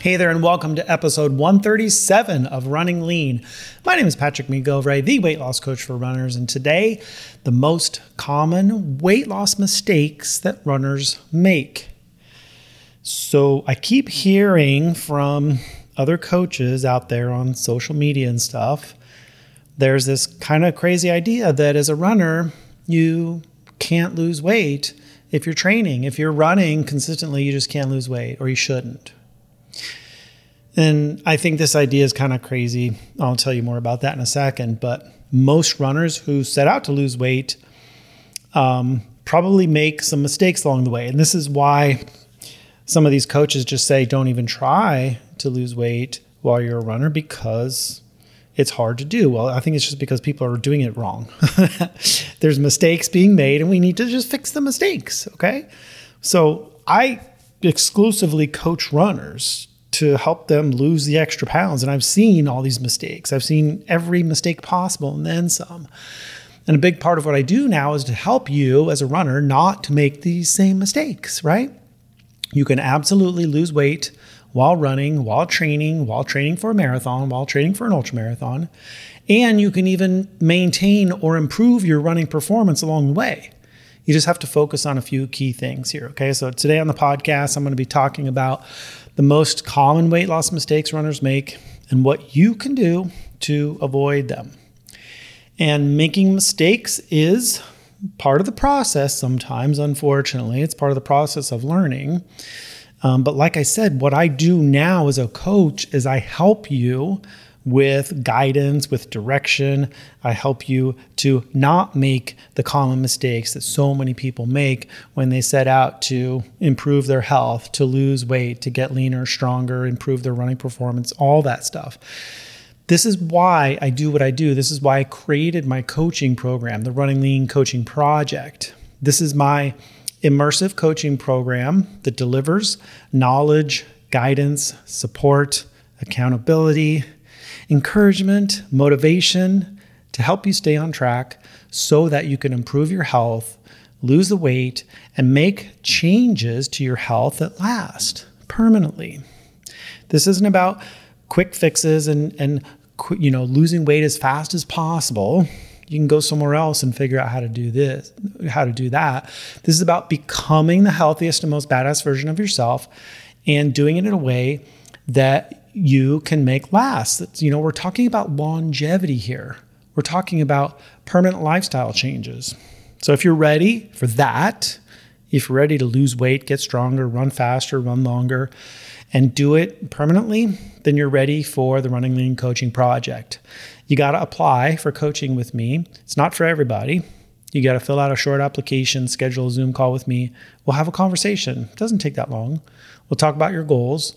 Hey there, and welcome to episode 137 of Running Lean. My name is Patrick McGilvray, the weight loss coach for runners, and today, the most common weight loss mistakes that runners make. So, I keep hearing from other coaches out there on social media and stuff, there's this kind of crazy idea that as a runner, you can't lose weight if you're training. If you're running consistently, you just can't lose weight, or you shouldn't and I think this idea is kind of crazy. I'll tell you more about that in a second. But most runners who set out to lose weight um, probably make some mistakes along the way. And this is why some of these coaches just say, don't even try to lose weight while you're a runner because it's hard to do. Well, I think it's just because people are doing it wrong. There's mistakes being made, and we need to just fix the mistakes. Okay. So I exclusively coach runners to help them lose the extra pounds. And I've seen all these mistakes. I've seen every mistake possible and then some. And a big part of what I do now is to help you as a runner not to make these same mistakes, right? You can absolutely lose weight while running, while training, while training for a marathon, while training for an ultra marathon. And you can even maintain or improve your running performance along the way. You just have to focus on a few key things here. Okay. So today on the podcast, I'm going to be talking about the most common weight loss mistakes runners make and what you can do to avoid them. And making mistakes is part of the process sometimes, unfortunately. It's part of the process of learning. Um, but like I said, what I do now as a coach is I help you with guidance, with direction. I help you to not make the common mistakes that so many people make when they set out to improve their health, to lose weight, to get leaner, stronger, improve their running performance, all that stuff. This is why I do what I do. This is why I created my coaching program, the Running Lean Coaching Project. This is my immersive coaching program that delivers knowledge, guidance, support, accountability, encouragement, motivation to help you stay on track so that you can improve your health, lose the weight, and make changes to your health that last permanently. This isn't about quick fixes and, and you know losing weight as fast as possible you can go somewhere else and figure out how to do this, how to do that. This is about becoming the healthiest and most badass version of yourself and doing it in a way that you can make last. You know, we're talking about longevity here. We're talking about permanent lifestyle changes. So if you're ready for that, if you're ready to lose weight, get stronger, run faster, run longer, and do it permanently, then you're ready for the Running Lean Coaching Project. You got to apply for coaching with me. It's not for everybody. You got to fill out a short application, schedule a Zoom call with me. We'll have a conversation. It doesn't take that long. We'll talk about your goals.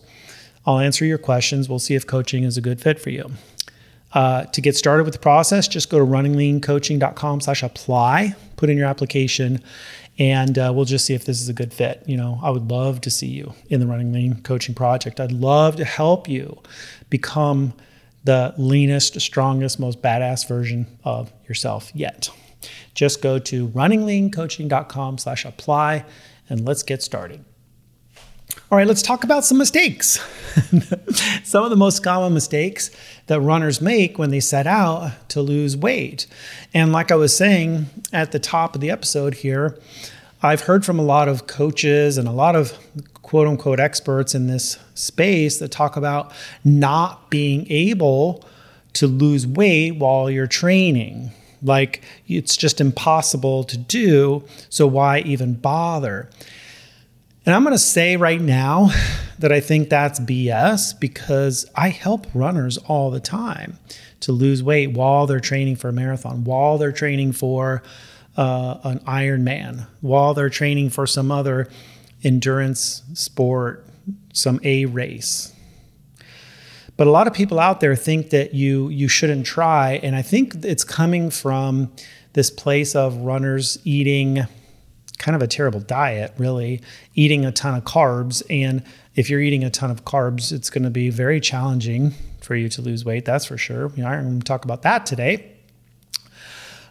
I'll answer your questions. We'll see if coaching is a good fit for you. Uh, to get started with the process, just go to runningleancoaching.com slash apply, put in your application, and uh, we'll just see if this is a good fit. You know, I would love to see you in the Running Lean Coaching Project. I'd love to help you become the leanest, strongest, most badass version of yourself yet. Just go to runningleancoaching.com slash apply and let's get started. All right, let's talk about some mistakes. some of the most common mistakes that runners make when they set out to lose weight. And like I was saying at the top of the episode here, I've heard from a lot of coaches and a lot of quote unquote experts in this space that talk about not being able to lose weight while you're training. Like it's just impossible to do, so why even bother? And I'm going to say right now that I think that's BS because I help runners all the time to lose weight while they're training for a marathon, while they're training for uh, an Ironman, while they're training for some other endurance sport, some A race. But a lot of people out there think that you you shouldn't try, and I think it's coming from this place of runners eating kind of a terrible diet, really, eating a ton of carbs. And if you're eating a ton of carbs, it's going to be very challenging for you to lose weight. That's for sure. Know, I'm going to talk about that today.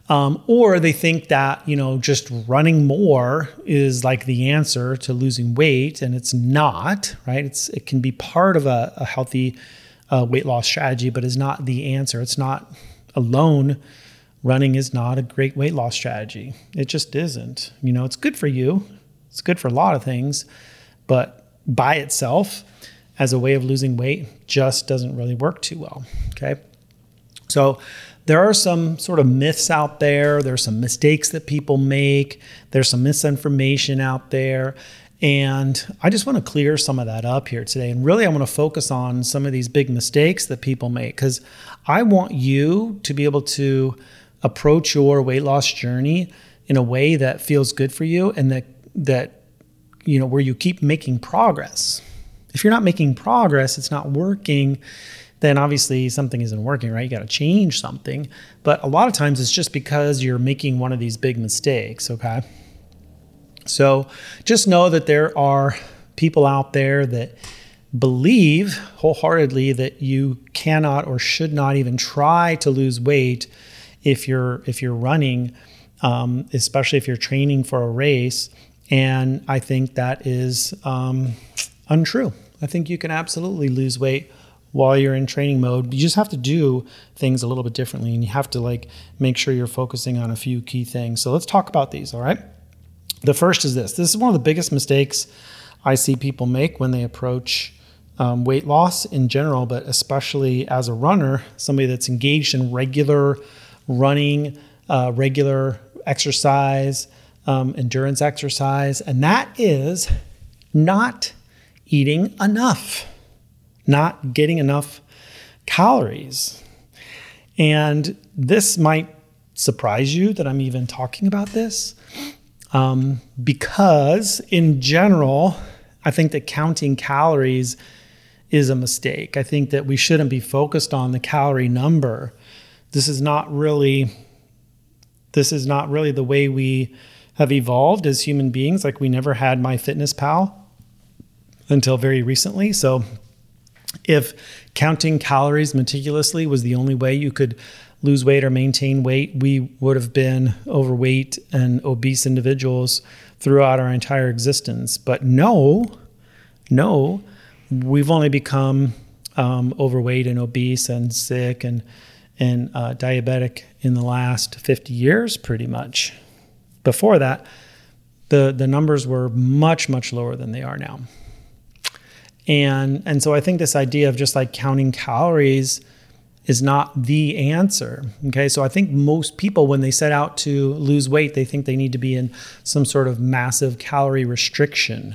Um, or they think that you know just running more is like the answer to losing weight, and it's not. Right? It's it can be part of a, a healthy uh, weight loss strategy, but is not the answer. It's not alone running is not a great weight loss strategy. It just isn't. You know, it's good for you, it's good for a lot of things, but by itself, as a way of losing weight, just doesn't really work too well. Okay. So, there are some sort of myths out there. There's some mistakes that people make. There's some misinformation out there. And I just want to clear some of that up here today. And really, I want to focus on some of these big mistakes that people make because I want you to be able to approach your weight loss journey in a way that feels good for you and that that you know where you keep making progress. If you're not making progress, it's not working, then obviously something isn't working, right? You got to change something. But a lot of times it's just because you're making one of these big mistakes, okay? So just know that there are people out there that believe wholeheartedly that you cannot or should not even try to lose weight if you're if you're running, um, especially if you're training for a race. And I think that is um, untrue. I think you can absolutely lose weight while you're in training mode. You just have to do things a little bit differently, and you have to like make sure you're focusing on a few key things. So let's talk about these. All right. The first is this. This is one of the biggest mistakes I see people make when they approach um, weight loss in general, but especially as a runner, somebody that's engaged in regular running, uh, regular exercise, um, endurance exercise, and that is not eating enough, not getting enough calories. And this might surprise you that I'm even talking about this um, because, in general, I think that counting calories is a mistake. I think that we shouldn't be focused on the calorie number this is not really this is not really the way we have evolved as human beings. Like we never had MyFitnessPal until very recently. So if counting calories meticulously was the only way you could lose weight or maintain weight, we would have been overweight and obese individuals throughout our entire existence. But no, no, we've only become um, overweight and obese and sick and and uh, diabetic in the last 50 years, pretty much. Before that, the, the numbers were much, much lower than they are now. And, and so I think this idea of just like counting calories is not the answer. Okay. So I think most people, when they set out to lose weight, they think they need to be in some sort of massive calorie restriction.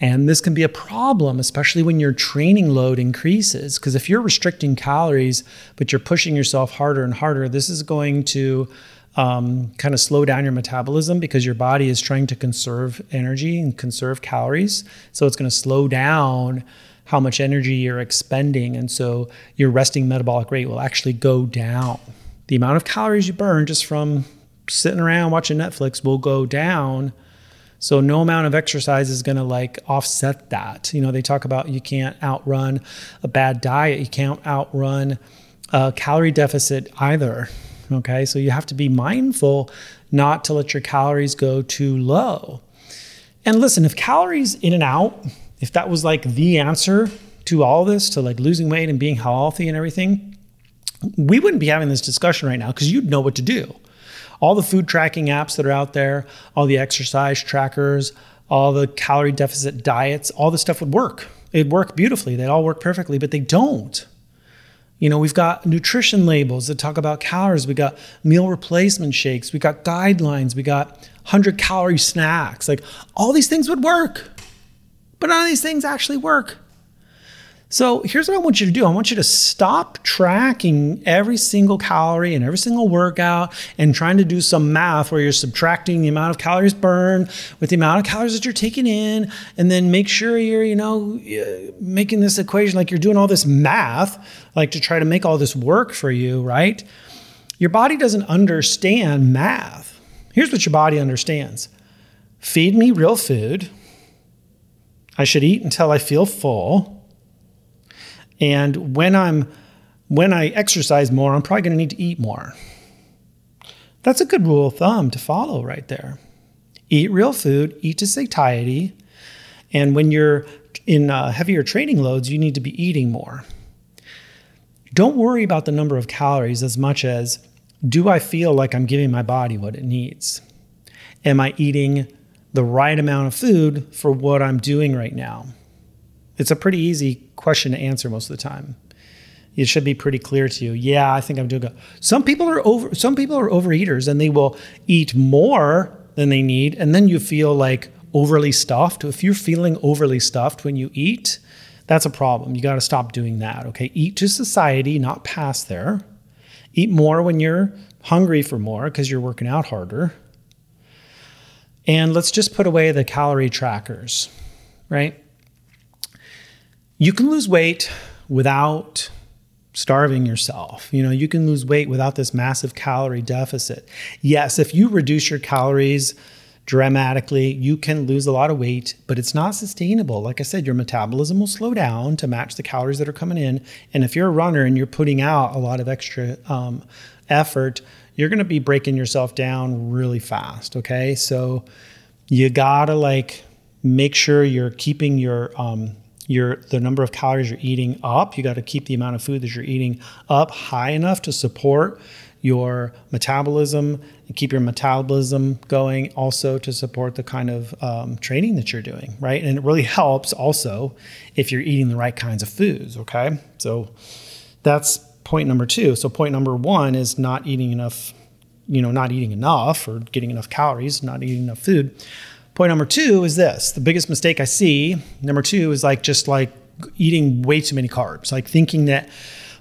And this can be a problem, especially when your training load increases. Because if you're restricting calories, but you're pushing yourself harder and harder, this is going to um, kind of slow down your metabolism because your body is trying to conserve energy and conserve calories. So it's going to slow down how much energy you're expending. And so your resting metabolic rate will actually go down. The amount of calories you burn just from sitting around watching Netflix will go down so no amount of exercise is going to like offset that. You know, they talk about you can't outrun a bad diet, you can't outrun a calorie deficit either. Okay, so you have to be mindful not to let your calories go too low. And listen, if calories in and out, if that was like the answer to all this, to like losing weight and being healthy and everything, we wouldn't be having this discussion right now because you'd know what to do all the food tracking apps that are out there, all the exercise trackers, all the calorie deficit diets, all the stuff would work. It'd work beautifully. They'd all work perfectly, but they don't. You know, we've got nutrition labels that talk about calories. We got meal replacement shakes. We got guidelines. We got 100 calorie snacks. Like all these things would work, but none of these things actually work. So here's what I want you to do I want you to stop tracking every single calorie and every single workout and trying to do some math where you're subtracting the amount of calories burned with the amount of calories that you're taking in. And then make sure you're, you know, uh, making this equation like you're doing all this math, like to try to make all this work for you, right? Your body doesn't understand math. Here's what your body understands feed me real food. I should eat until I feel full. And when I'm when I exercise more, I'm probably going to need to eat more. That's a good rule of thumb to follow right there. Eat real food, eat to satiety, and when you're in uh, heavier training loads, you need to be eating more. Don't worry about the number of calories as much as do I feel like I'm giving my body what it needs? Am I eating the right amount of food for what I'm doing right now? It's a pretty easy question to answer most of the time. It should be pretty clear to you. Yeah, I think I'm doing good. Some people are over some people are overeaters and they will eat more than they need and then you feel like overly stuffed. If you're feeling overly stuffed when you eat, that's a problem. You got to stop doing that, okay? Eat to satiety, not past there. Eat more when you're hungry for more because you're working out harder. And let's just put away the calorie trackers, right? You can lose weight without starving yourself. You know, you can lose weight without this massive calorie deficit. Yes, if you reduce your calories dramatically, you can lose a lot of weight, but it's not sustainable. Like I said, your metabolism will slow down to match the calories that are coming in. And if you're a runner and you're putting out a lot of extra um, effort, you're going to be breaking yourself down really fast. Okay. So you got to like make sure you're keeping your, um, your the number of calories you're eating up. You got to keep the amount of food that you're eating up high enough to support your metabolism and keep your metabolism going also to support the kind of um, training that you're doing right? And it really helps also if you're eating the right kinds of foods okay? So that's point number two. So point number one is not eating enough you know not eating enough or getting enough calories not eating enough food point number two is this the biggest mistake i see number two is like just like eating way too many carbs like thinking that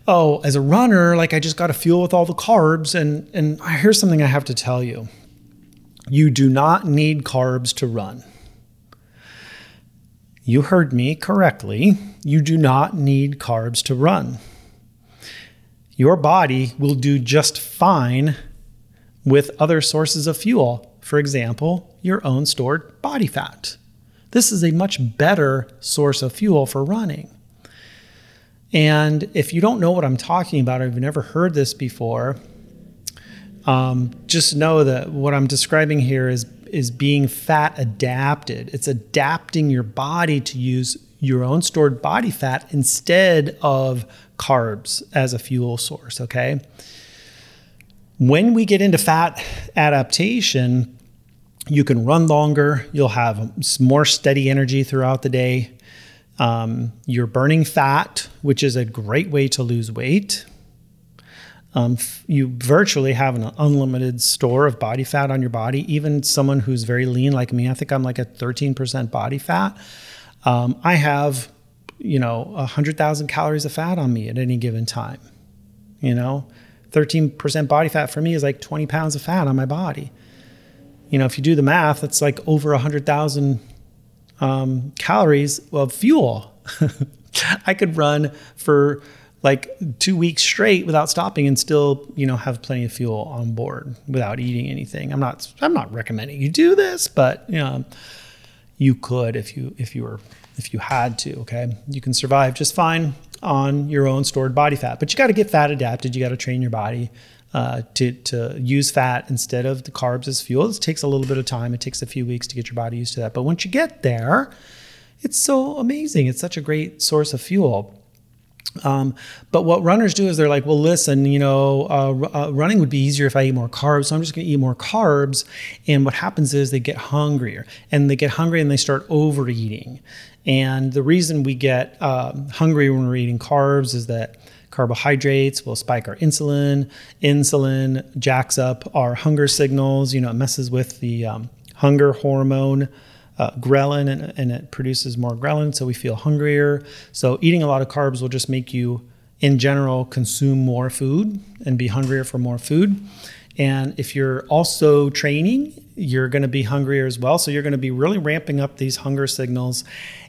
oh, as a runner, like I just got to fuel with all the carbs. And and here's something I have to tell you: you do not need carbs to run. You heard me correctly. You do not need carbs to run. Your body will do just fine with other sources of fuel. For example, your own stored body fat. This is a much better source of fuel for running. And if you don't know what I'm talking about, or you've never heard this before, um, just know that what I'm describing here is is being fat adapted. It's adapting your body to use your own stored body fat instead of carbs as a fuel source. Okay. When we get into fat adaptation, you can run longer. You'll have more steady energy throughout the day. Um, you're burning fat, which is a great way to lose weight. Um, you virtually have an unlimited store of body fat on your body. Even someone who's very lean like me, I think I'm like at 13% body fat. Um, I have, you know, 100,000 calories of fat on me at any given time. You know, 13% body fat for me is like 20 pounds of fat on my body. You know, if you do the math, that's like over 100,000 um, calories of fuel. I could run for like two weeks straight without stopping and still, you know, have plenty of fuel on board without eating anything. I'm not, I'm not recommending you do this, but you know, you could if you, if you were, if you had to. Okay, you can survive just fine on your own stored body fat, but you got to get fat adapted. You got to train your body uh, to, to use fat instead of the carbs as fuel. It takes a little bit of time. It takes a few weeks to get your body used to that. But once you get there, it's so amazing. It's such a great source of fuel. Um, but what runners do is they're like, well, listen, you know, uh, uh, running would be easier if I eat more carbs. So I'm just going to eat more carbs. And what happens is they get hungrier and they get hungry and they start overeating. And the reason we get uh, hungry when we're eating carbs is that Carbohydrates will spike our insulin. Insulin jacks up our hunger signals. You know, it messes with the um, hunger hormone uh, ghrelin and, and it produces more ghrelin, so we feel hungrier. So eating a lot of carbs will just make you, in general, consume more food and be hungrier for more food. And if you're also training, you're going to be hungrier as well. So you're going to be really ramping up these hunger signals,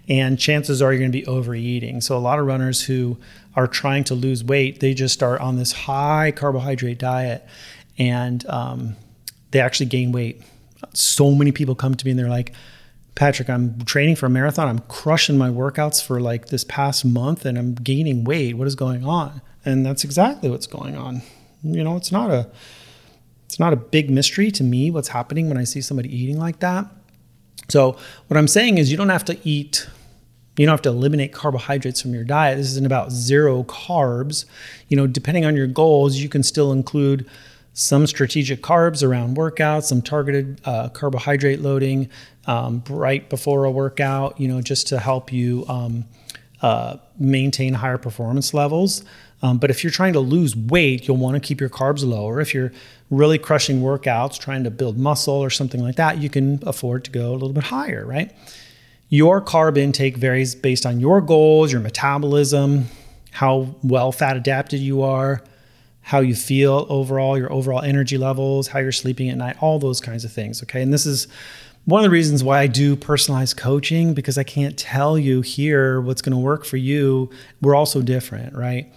and chances are you're going to be overeating. So a lot of runners who are trying to lose weight, they just start on this high carbohydrate diet, and um, they actually gain weight. So many people come to me and they're like, Patrick, I'm training for a marathon. I'm crushing my workouts for like this past month and I'm gaining weight. What is going on? And that's exactly what's going on. You know, it's not a it's not a big mystery to me what's happening when I see somebody eating like that. So, what I'm saying is you don't have to eat you don't have to eliminate carbohydrates from your diet. This isn't about zero carbs. You know, depending on your goals, you can still include some strategic carbs around workouts, some targeted uh, carbohydrate loading um, right before a workout, you know, just to help you um, uh, maintain higher performance levels. Um, but if you're trying to lose weight, you'll want to keep your carbs lower. If you're really crushing workouts, trying to build muscle or something like that, you can afford to go a little bit higher, right? Your carb intake varies based on your goals, your metabolism, how well fat adapted you are how you feel overall, your overall energy levels, how you're sleeping at night, all those kinds of things. Okay. And this is one of the reasons why I do personalized coaching because I can't tell you here what's going to work for you. We're all so different, right?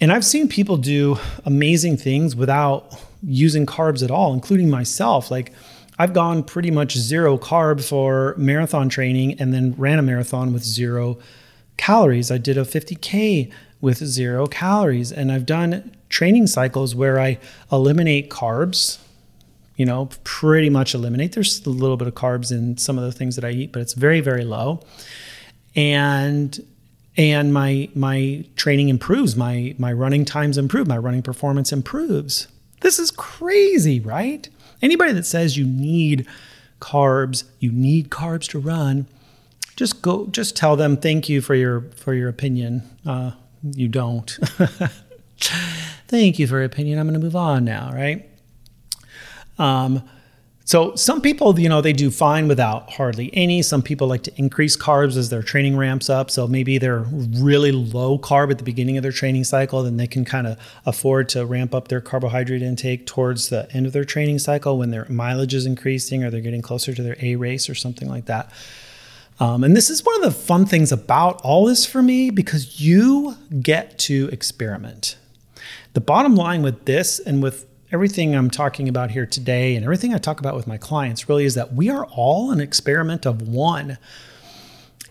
And I've seen people do amazing things without using carbs at all, including myself. Like, I've gone pretty much zero carb for marathon training and then ran a marathon with zero calories. I did a 50K with zero calories. And I've done training cycles where I eliminate carbs, you know, pretty much eliminate. There's a little bit of carbs in some of the things that I eat, but it's very, very low. And and my my training improves, my my running times improve, my running performance improves. This is crazy, right? Anybody that says you need carbs, you need carbs to run, just go just tell them thank you for your for your opinion. Uh, you don't. Thank you for your opinion. I'm going to move on now, right? Um, so some people, you know, they do fine without hardly any. Some people like to increase carbs as their training ramps up. So maybe they're really low carb at the beginning of their training cycle, then they can kind of afford to ramp up their carbohydrate intake towards the end of their training cycle when their mileage is increasing or they're getting closer to their A race or something like that. Um, and this is one of the fun things about all this for me because you get to experiment. The bottom line with this and with everything I'm talking about here today and everything I talk about with my clients really is that we are all an experiment of one.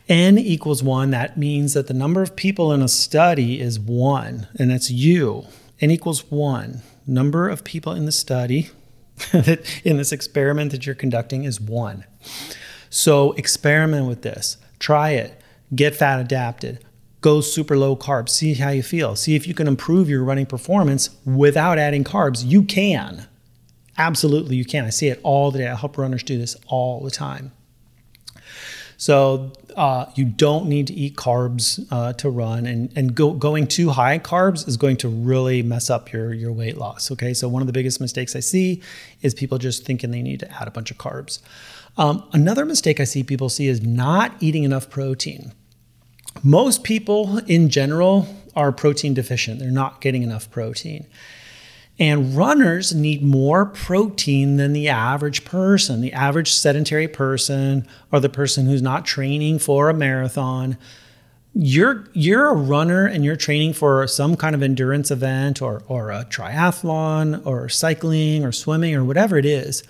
N equals one. That means that the number of people in a study is one, and that's you. N equals one. Number of people in the study, in this experiment that you're conducting, is one. So experiment with this. Try it. Get fat adapted. Go super low carbs. See how you feel. See if you can improve your running performance without adding carbs. You can. Absolutely, you can. I see it all the day. I help runners do this all the time. So uh, you don't need to eat carbs uh, to run, and and go, going too high carbs is going to really mess up your your weight loss. Okay, so one of the biggest mistakes I see is people just thinking they need to add a bunch of carbs. Um, another mistake I see people see is not eating enough protein. Most people in general are protein deficient, they're not getting enough protein. And runners need more protein than the average person. The average sedentary person or the person who's not training for a marathon. You're you're a runner and you're training for some kind of endurance event or or a triathlon or cycling or swimming or whatever it is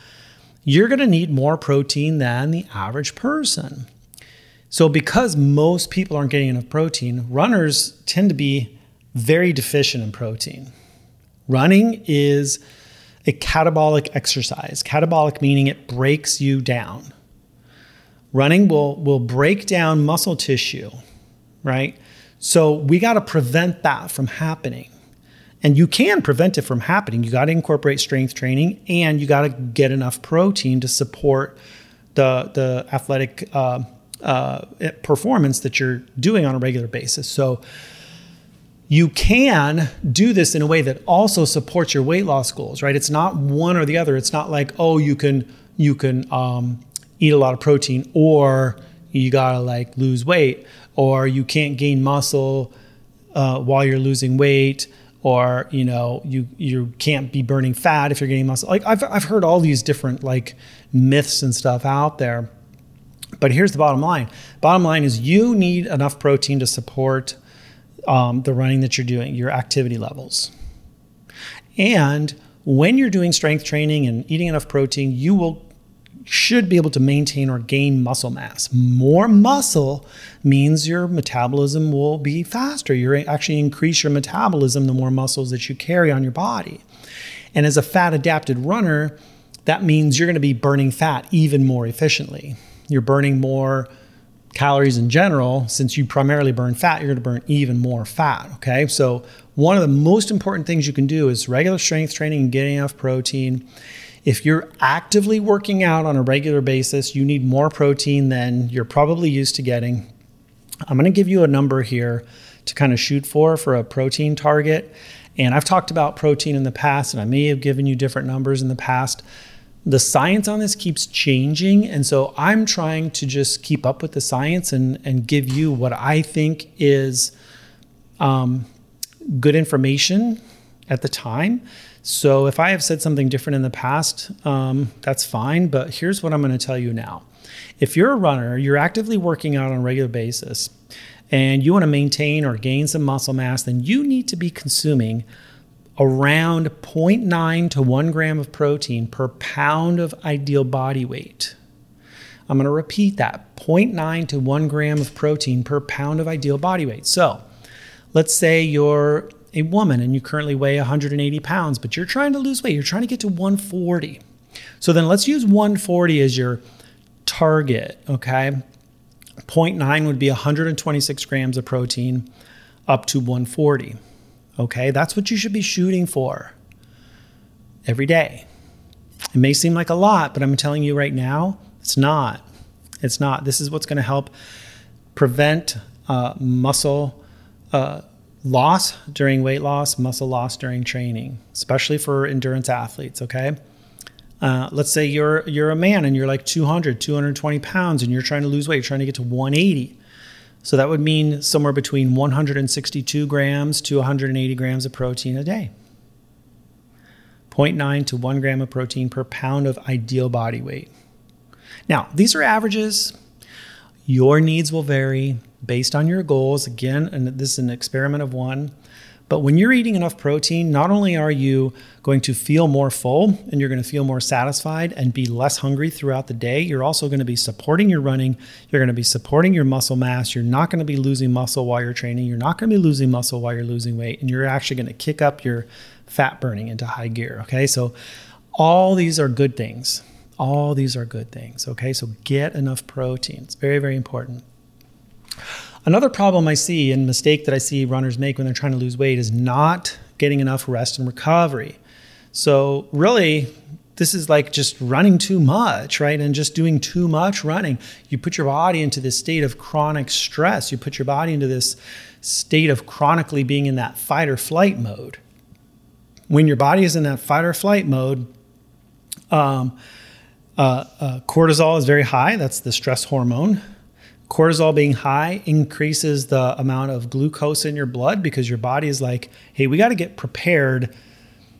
you're going to need more protein than the average person. So, because most people aren't getting enough protein, runners tend to be very deficient in protein. Running is a catabolic exercise. Catabolic meaning it breaks you down. Running will, will break down muscle tissue, right? So, we got to prevent that from happening. And you can prevent it from happening. You got to incorporate strength training and you got to get enough protein to support the, the athletic uh, uh, performance that you're doing on a regular basis. So you can do this in a way that also supports your weight loss goals, right? It's not one or the other. It's not like, oh, you can you can um, eat a lot of protein or you gotta like lose weight or you can't gain muscle uh, while you're losing weight or you know you you can't be burning fat if you're getting muscle like I've, I've heard all these different like myths and stuff out there but here's the bottom line bottom line is you need enough protein to support um, the running that you're doing your activity levels and when you're doing strength training and eating enough protein you will should be able to maintain or gain muscle mass. More muscle means your metabolism will be faster. You actually increase your metabolism the more muscles that you carry on your body. And as a fat adapted runner, that means you're going to be burning fat even more efficiently. You're burning more calories in general. Since you primarily burn fat, you're going to burn even more fat. Okay. So, one of the most important things you can do is regular strength training and getting enough protein if you're actively working out on a regular basis, you need more protein than you're probably used to getting. I'm going to give you a number here to kind of shoot for for a protein target. And I've talked about protein in the past, and I may have given you different numbers in the past. The science on this keeps changing. And so I'm trying to just keep up with the science and, and give you what I think is um, good information at the time. So if I have said something different in the past, um, that's fine. But here's what I'm going to tell you now. If you're a runner, you're actively working out on a regular basis, and you want to maintain or gain some muscle mass, then you need to be consuming around 0.9 to 1 gram of protein per pound of ideal body weight. I'm going to repeat that 0.9 to 1 gram of protein per pound of ideal body weight. So let's say you're a woman and you currently weigh 180 pounds, but you're trying to lose weight, you're trying to get to 140. So then let's use 140 as your target, okay? 0.9 would be 126 grams of protein up to 140. Okay, that's what you should be shooting for every day. It may seem like a lot, but I'm telling you right now, it's not. It's not. This is what's going to help prevent uh, muscle uh, loss during weight loss, muscle loss during training, especially for endurance athletes, okay? Uh, let's say you're you're a man and you're like 200, 220 pounds and you're trying to lose weight, you're trying to get to 180. So that would mean somewhere between 162 grams to 180 grams of protein a day. 0.9 to 1 gram of protein per pound of ideal body weight. Now, these are averages. Your needs will vary based on your goals. Again, and this is an experiment of one. But when you're eating enough protein, not only are you going to feel more full and you're going to feel more satisfied and be less hungry throughout the day, you're also going to be supporting your running. You're going to be supporting your muscle mass. You're not going to be losing muscle while you're training. You're not going to be losing muscle while you're losing weight. And you're actually going to kick up your fat burning into high gear. Okay. So all these are good things. All these are good things. Okay. So get enough protein. It's very, very important. Another problem I see and mistake that I see runners make when they're trying to lose weight is not getting enough rest and recovery. So, really, this is like just running too much, right? And just doing too much running. You put your body into this state of chronic stress. You put your body into this state of chronically being in that fight or flight mode. When your body is in that fight or flight mode, um, uh, uh, cortisol is very high. That's the stress hormone. Cortisol being high increases the amount of glucose in your blood because your body is like, hey, we got to get prepared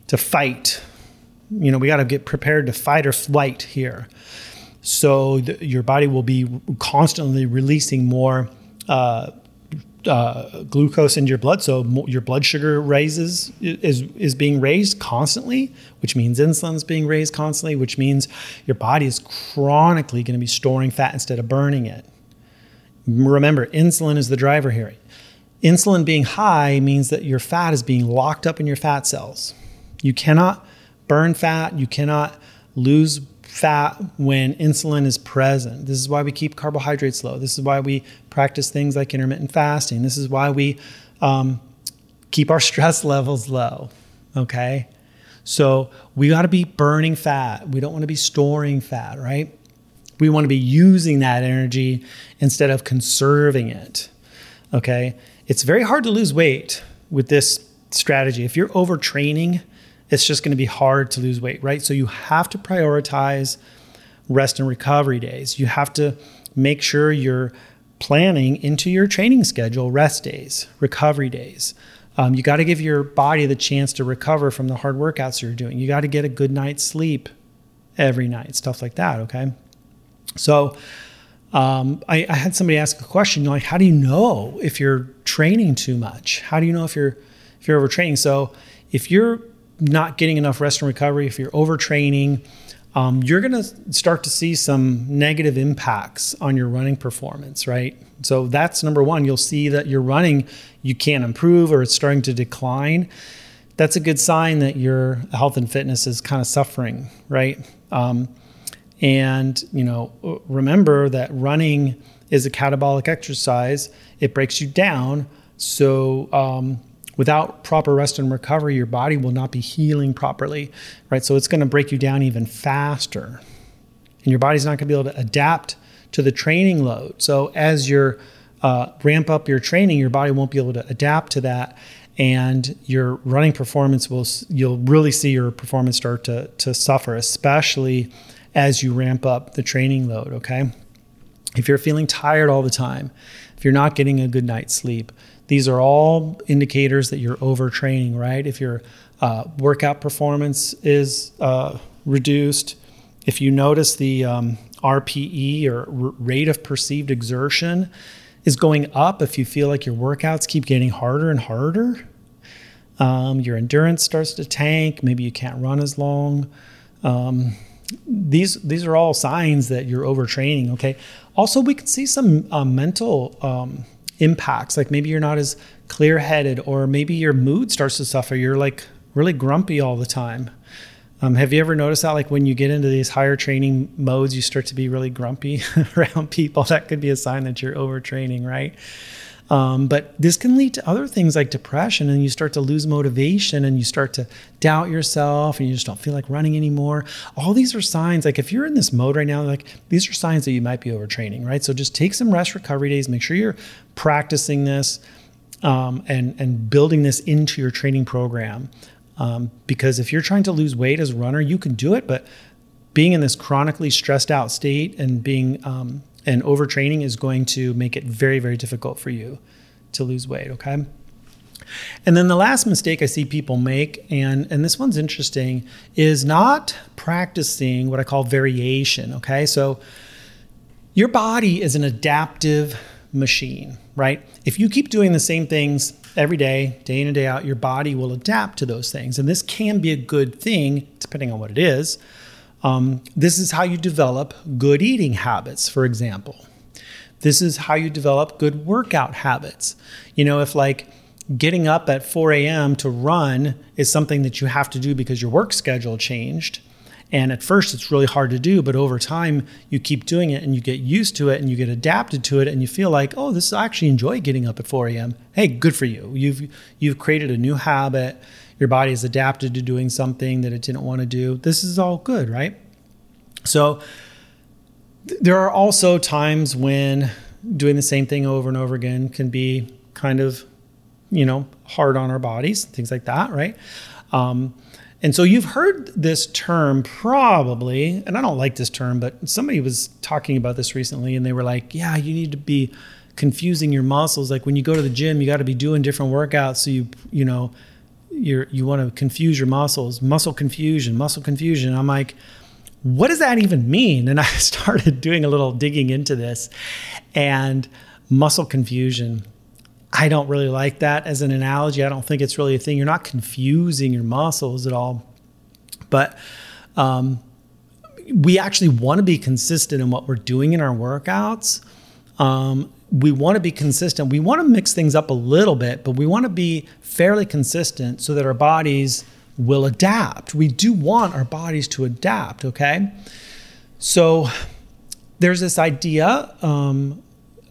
to fight. You know, we got to get prepared to fight or flight here. So th- your body will be constantly releasing more uh, uh, glucose into your blood. So mo- your blood sugar raises is is being raised constantly, which means insulin is being raised constantly, which means your body is chronically going to be storing fat instead of burning it. Remember, insulin is the driver here. Insulin being high means that your fat is being locked up in your fat cells. You cannot burn fat, you cannot lose fat when insulin is present. This is why we keep carbohydrates low. This is why we practice things like intermittent fasting. This is why we um, keep our stress levels low. Okay? So we got to be burning fat. We don't want to be storing fat, right? We want to be using that energy instead of conserving it. Okay. It's very hard to lose weight with this strategy. If you're overtraining, it's just going to be hard to lose weight, right? So you have to prioritize rest and recovery days. You have to make sure you're planning into your training schedule rest days, recovery days. Um, you got to give your body the chance to recover from the hard workouts you're doing. You got to get a good night's sleep every night, stuff like that. Okay. So, um, I, I, had somebody ask a question, like, how do you know if you're training too much? How do you know if you're if you're overtraining? So, if you're not getting enough rest and recovery, if you're overtraining, um, you're going to start to see some negative impacts on your running performance, right? So that's number one. You'll see that your running you can't improve or it's starting to decline. That's a good sign that your health and fitness is kind of suffering, right? Um, and you know, remember that running is a catabolic exercise. It breaks you down. So um, without proper rest and recovery, your body will not be healing properly, right? So it's going to break you down even faster. And your body's not going to be able to adapt to the training load. So as you uh, ramp up your training, your body won't be able to adapt to that. And your running performance will, you'll really see your performance start to, to suffer, especially as you ramp up the training load, okay? If you're feeling tired all the time, if you're not getting a good night's sleep, these are all indicators that you're overtraining, right? If your uh, workout performance is uh, reduced, if you notice the um, RPE or rate of perceived exertion is going up, if you feel like your workouts keep getting harder and harder, um, your endurance starts to tank, maybe you can't run as long. Um, these these are all signs that you're overtraining. Okay. Also, we can see some uh, mental um, impacts. Like maybe you're not as clear headed, or maybe your mood starts to suffer. You're like really grumpy all the time. Um, have you ever noticed that? Like when you get into these higher training modes, you start to be really grumpy around people. That could be a sign that you're overtraining, right? Um, but this can lead to other things like depression, and you start to lose motivation and you start to doubt yourself and you just don't feel like running anymore. All these are signs, like if you're in this mode right now, like these are signs that you might be overtraining, right? So just take some rest recovery days, make sure you're practicing this um, and, and building this into your training program. Um, because if you're trying to lose weight as a runner, you can do it, but being in this chronically stressed out state and being um, and overtraining is going to make it very, very difficult for you to lose weight. Okay. And then the last mistake I see people make, and, and this one's interesting, is not practicing what I call variation. Okay. So your body is an adaptive machine, right? If you keep doing the same things every day, day in and day out, your body will adapt to those things. And this can be a good thing, depending on what it is. Um, this is how you develop good eating habits, for example. This is how you develop good workout habits. You know, if like getting up at 4 a.m. to run is something that you have to do because your work schedule changed. And at first, it's really hard to do, but over time, you keep doing it and you get used to it and you get adapted to it, and you feel like, oh, this I actually enjoy getting up at 4 a.m. Hey, good for you. You've you've created a new habit your body is adapted to doing something that it didn't want to do. This is all good, right? So th- there are also times when doing the same thing over and over again can be kind of, you know, hard on our bodies, things like that, right? Um, and so you've heard this term probably, and I don't like this term, but somebody was talking about this recently and they were like, yeah, you need to be confusing your muscles. Like when you go to the gym, you got to be doing different workouts. So you, you know, you're you want to confuse your muscles, muscle confusion, muscle confusion. I'm like, what does that even mean? And I started doing a little digging into this and muscle confusion. I don't really like that as an analogy. I don't think it's really a thing. You're not confusing your muscles at all. But um, we actually want to be consistent in what we're doing in our workouts. Um, we want to be consistent. We want to mix things up a little bit, but we want to be fairly consistent so that our bodies will adapt. We do want our bodies to adapt, okay? So there's this idea, um,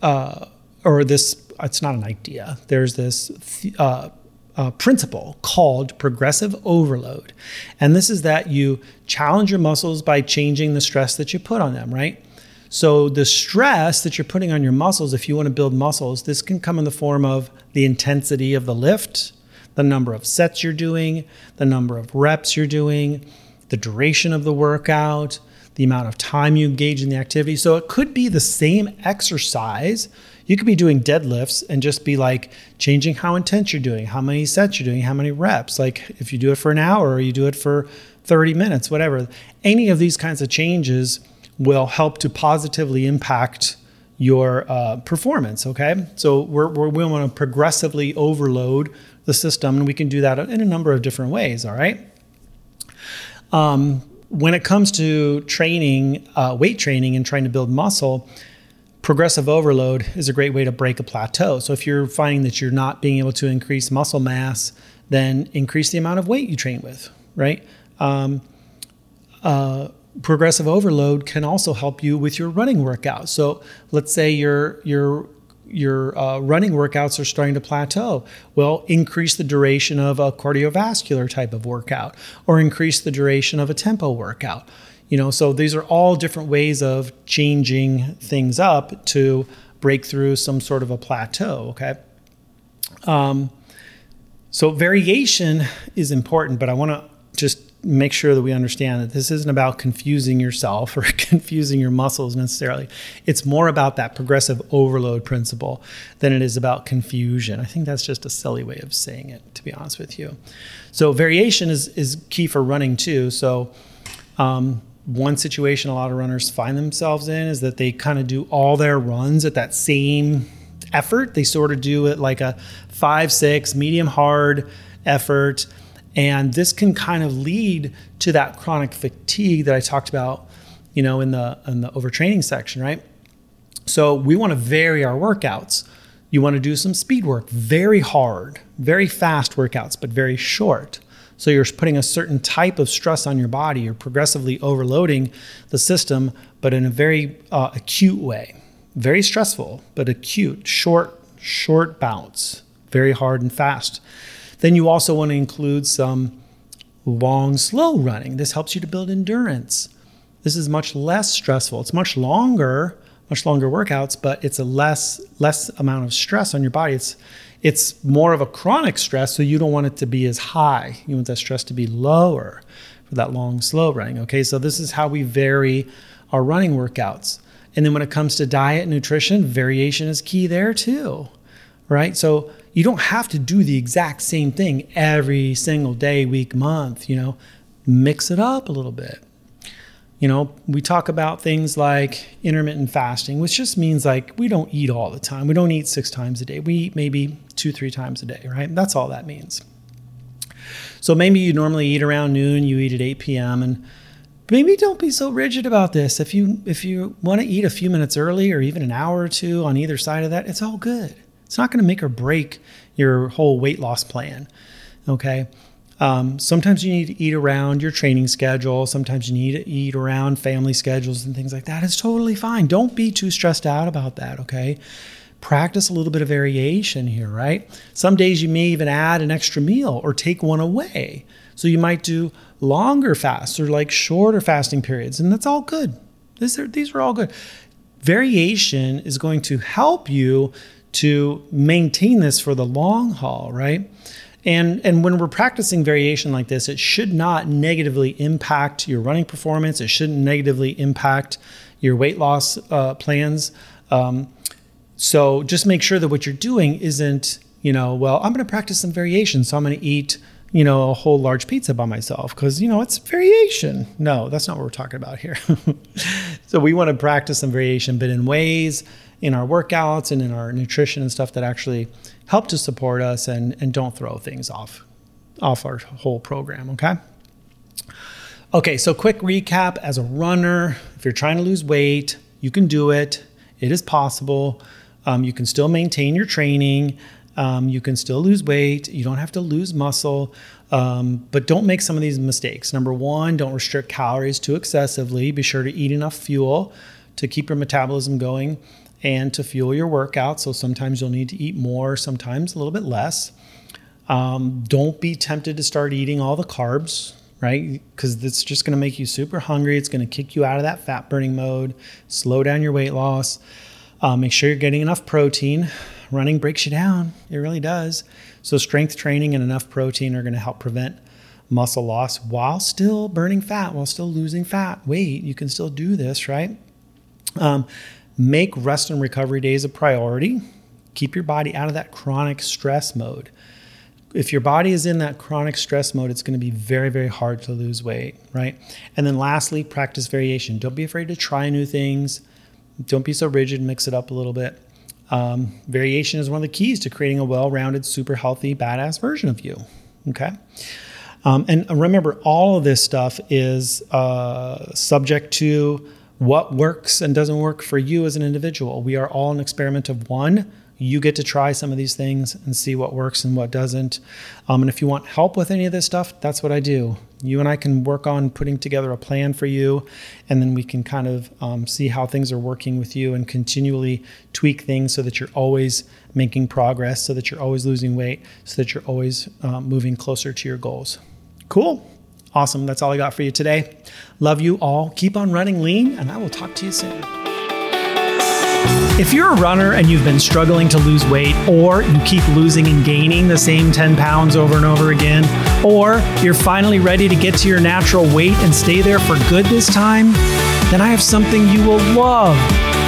uh, or this, it's not an idea, there's this uh, uh, principle called progressive overload. And this is that you challenge your muscles by changing the stress that you put on them, right? So, the stress that you're putting on your muscles, if you want to build muscles, this can come in the form of the intensity of the lift, the number of sets you're doing, the number of reps you're doing, the duration of the workout, the amount of time you engage in the activity. So it could be the same exercise. You could be doing deadlifts and just be like changing how intense you're doing, how many sets you're doing, how many reps. Like if you do it for an hour or you do it for 30 minutes, whatever. Any of these kinds of changes will help to positively impact your uh, performance. Okay, so we're, we're, we want to progressively overload the system, and we can do that in a number of different ways. All right. Um, when it comes to training, uh, weight training, and trying to build muscle, progressive overload is a great way to break a plateau. So if you're finding that you're not being able to increase muscle mass, then increase the amount of weight you train with. Right. Um, uh, progressive overload can also help you with your running workout. So let's say your your your uh, running workouts are starting to plateau. Well, increase the duration of a cardiovascular type of workout, or increase the duration of a tempo workout. You know, so these are all different ways of changing things up to break through some sort of a plateau. Okay. Um, so variation is important, but I want to just make sure that we understand that this isn't about confusing yourself or confusing your muscles necessarily. It's more about that progressive overload principle than it is about confusion. I think that's just a silly way of saying it, to be honest with you. So, variation is, is key for running too. So, um, one situation a lot of runners find themselves in is that they kind of do all their runs at that same effort. They sort of do it like a five, six, medium hard effort and this can kind of lead to that chronic fatigue that I talked about, you know, in the in the overtraining section, right? So we want to vary our workouts. You want to do some speed work, very hard, very fast workouts, but very short. So you're putting a certain type of stress on your body. You're progressively overloading the system, but in a very uh, acute way. Very stressful, but acute, short, short bouts, very hard and fast. Then you also want to include some long, slow running. This helps you to build endurance. This is much less stressful. It's much longer, much longer workouts, but it's a less less amount of stress on your body. It's it's more of a chronic stress, so you don't want it to be as high. You want that stress to be lower for that long, slow running. Okay, so this is how we vary our running workouts. And then when it comes to diet and nutrition, variation is key there too, right? So you don't have to do the exact same thing every single day, week, month, you know, mix it up a little bit. You know, we talk about things like intermittent fasting, which just means like we don't eat all the time. We don't eat six times a day. We eat maybe two, three times a day, right? That's all that means. So maybe you normally eat around noon, you eat at 8 p.m. and maybe don't be so rigid about this. If you if you want to eat a few minutes early or even an hour or two on either side of that, it's all good. It's not going to make or break your whole weight loss plan. Okay. Um, sometimes you need to eat around your training schedule. Sometimes you need to eat around family schedules and things like that. It's totally fine. Don't be too stressed out about that. Okay. Practice a little bit of variation here, right? Some days you may even add an extra meal or take one away. So you might do longer fasts or like shorter fasting periods, and that's all good. These are, these are all good. Variation is going to help you to maintain this for the long haul, right? And, and when we're practicing variation like this, it should not negatively impact your running performance. It shouldn't negatively impact your weight loss uh, plans. Um, so just make sure that what you're doing isn't, you know, well, I'm going to practice some variation. So I'm going to eat, you know, a whole large pizza by myself because, you know, it's variation. No, that's not what we're talking about here. so we want to practice some variation, but in ways in our workouts and in our nutrition and stuff that actually help to support us and, and don't throw things off off our whole program, okay? Okay, so quick recap as a runner, if you're trying to lose weight, you can do it. It is possible. Um, you can still maintain your training. Um, you can still lose weight. You don't have to lose muscle. Um, but don't make some of these mistakes. Number one, don't restrict calories too excessively. Be sure to eat enough fuel to keep your metabolism going and to fuel your workout. So sometimes you'll need to eat more, sometimes a little bit less. Um, don't be tempted to start eating all the carbs, right? Because it's just going to make you super hungry. It's going to kick you out of that fat burning mode, slow down your weight loss. Uh, make sure you're getting enough protein. Running breaks you down, it really does. So, strength training and enough protein are going to help prevent muscle loss while still burning fat, while still losing fat, weight. You can still do this, right? Um, make rest and recovery days a priority. Keep your body out of that chronic stress mode. If your body is in that chronic stress mode, it's going to be very, very hard to lose weight, right? And then lastly, practice variation. Don't be afraid to try new things. Don't be so rigid, mix it up a little bit. Um, variation is one of the keys to creating a well rounded, super healthy, badass version of you. Okay. Um, and remember, all of this stuff is uh, subject to what works and doesn't work for you as an individual. We are all an experiment of one. You get to try some of these things and see what works and what doesn't. Um, and if you want help with any of this stuff, that's what I do. You and I can work on putting together a plan for you, and then we can kind of um, see how things are working with you and continually tweak things so that you're always making progress, so that you're always losing weight, so that you're always um, moving closer to your goals. Cool. Awesome. That's all I got for you today. Love you all. Keep on running lean, and I will talk to you soon. If you're a runner and you've been struggling to lose weight, or you keep losing and gaining the same 10 pounds over and over again, or you're finally ready to get to your natural weight and stay there for good this time, then I have something you will love.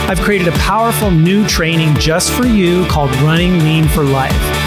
I've created a powerful new training just for you called Running Lean for Life.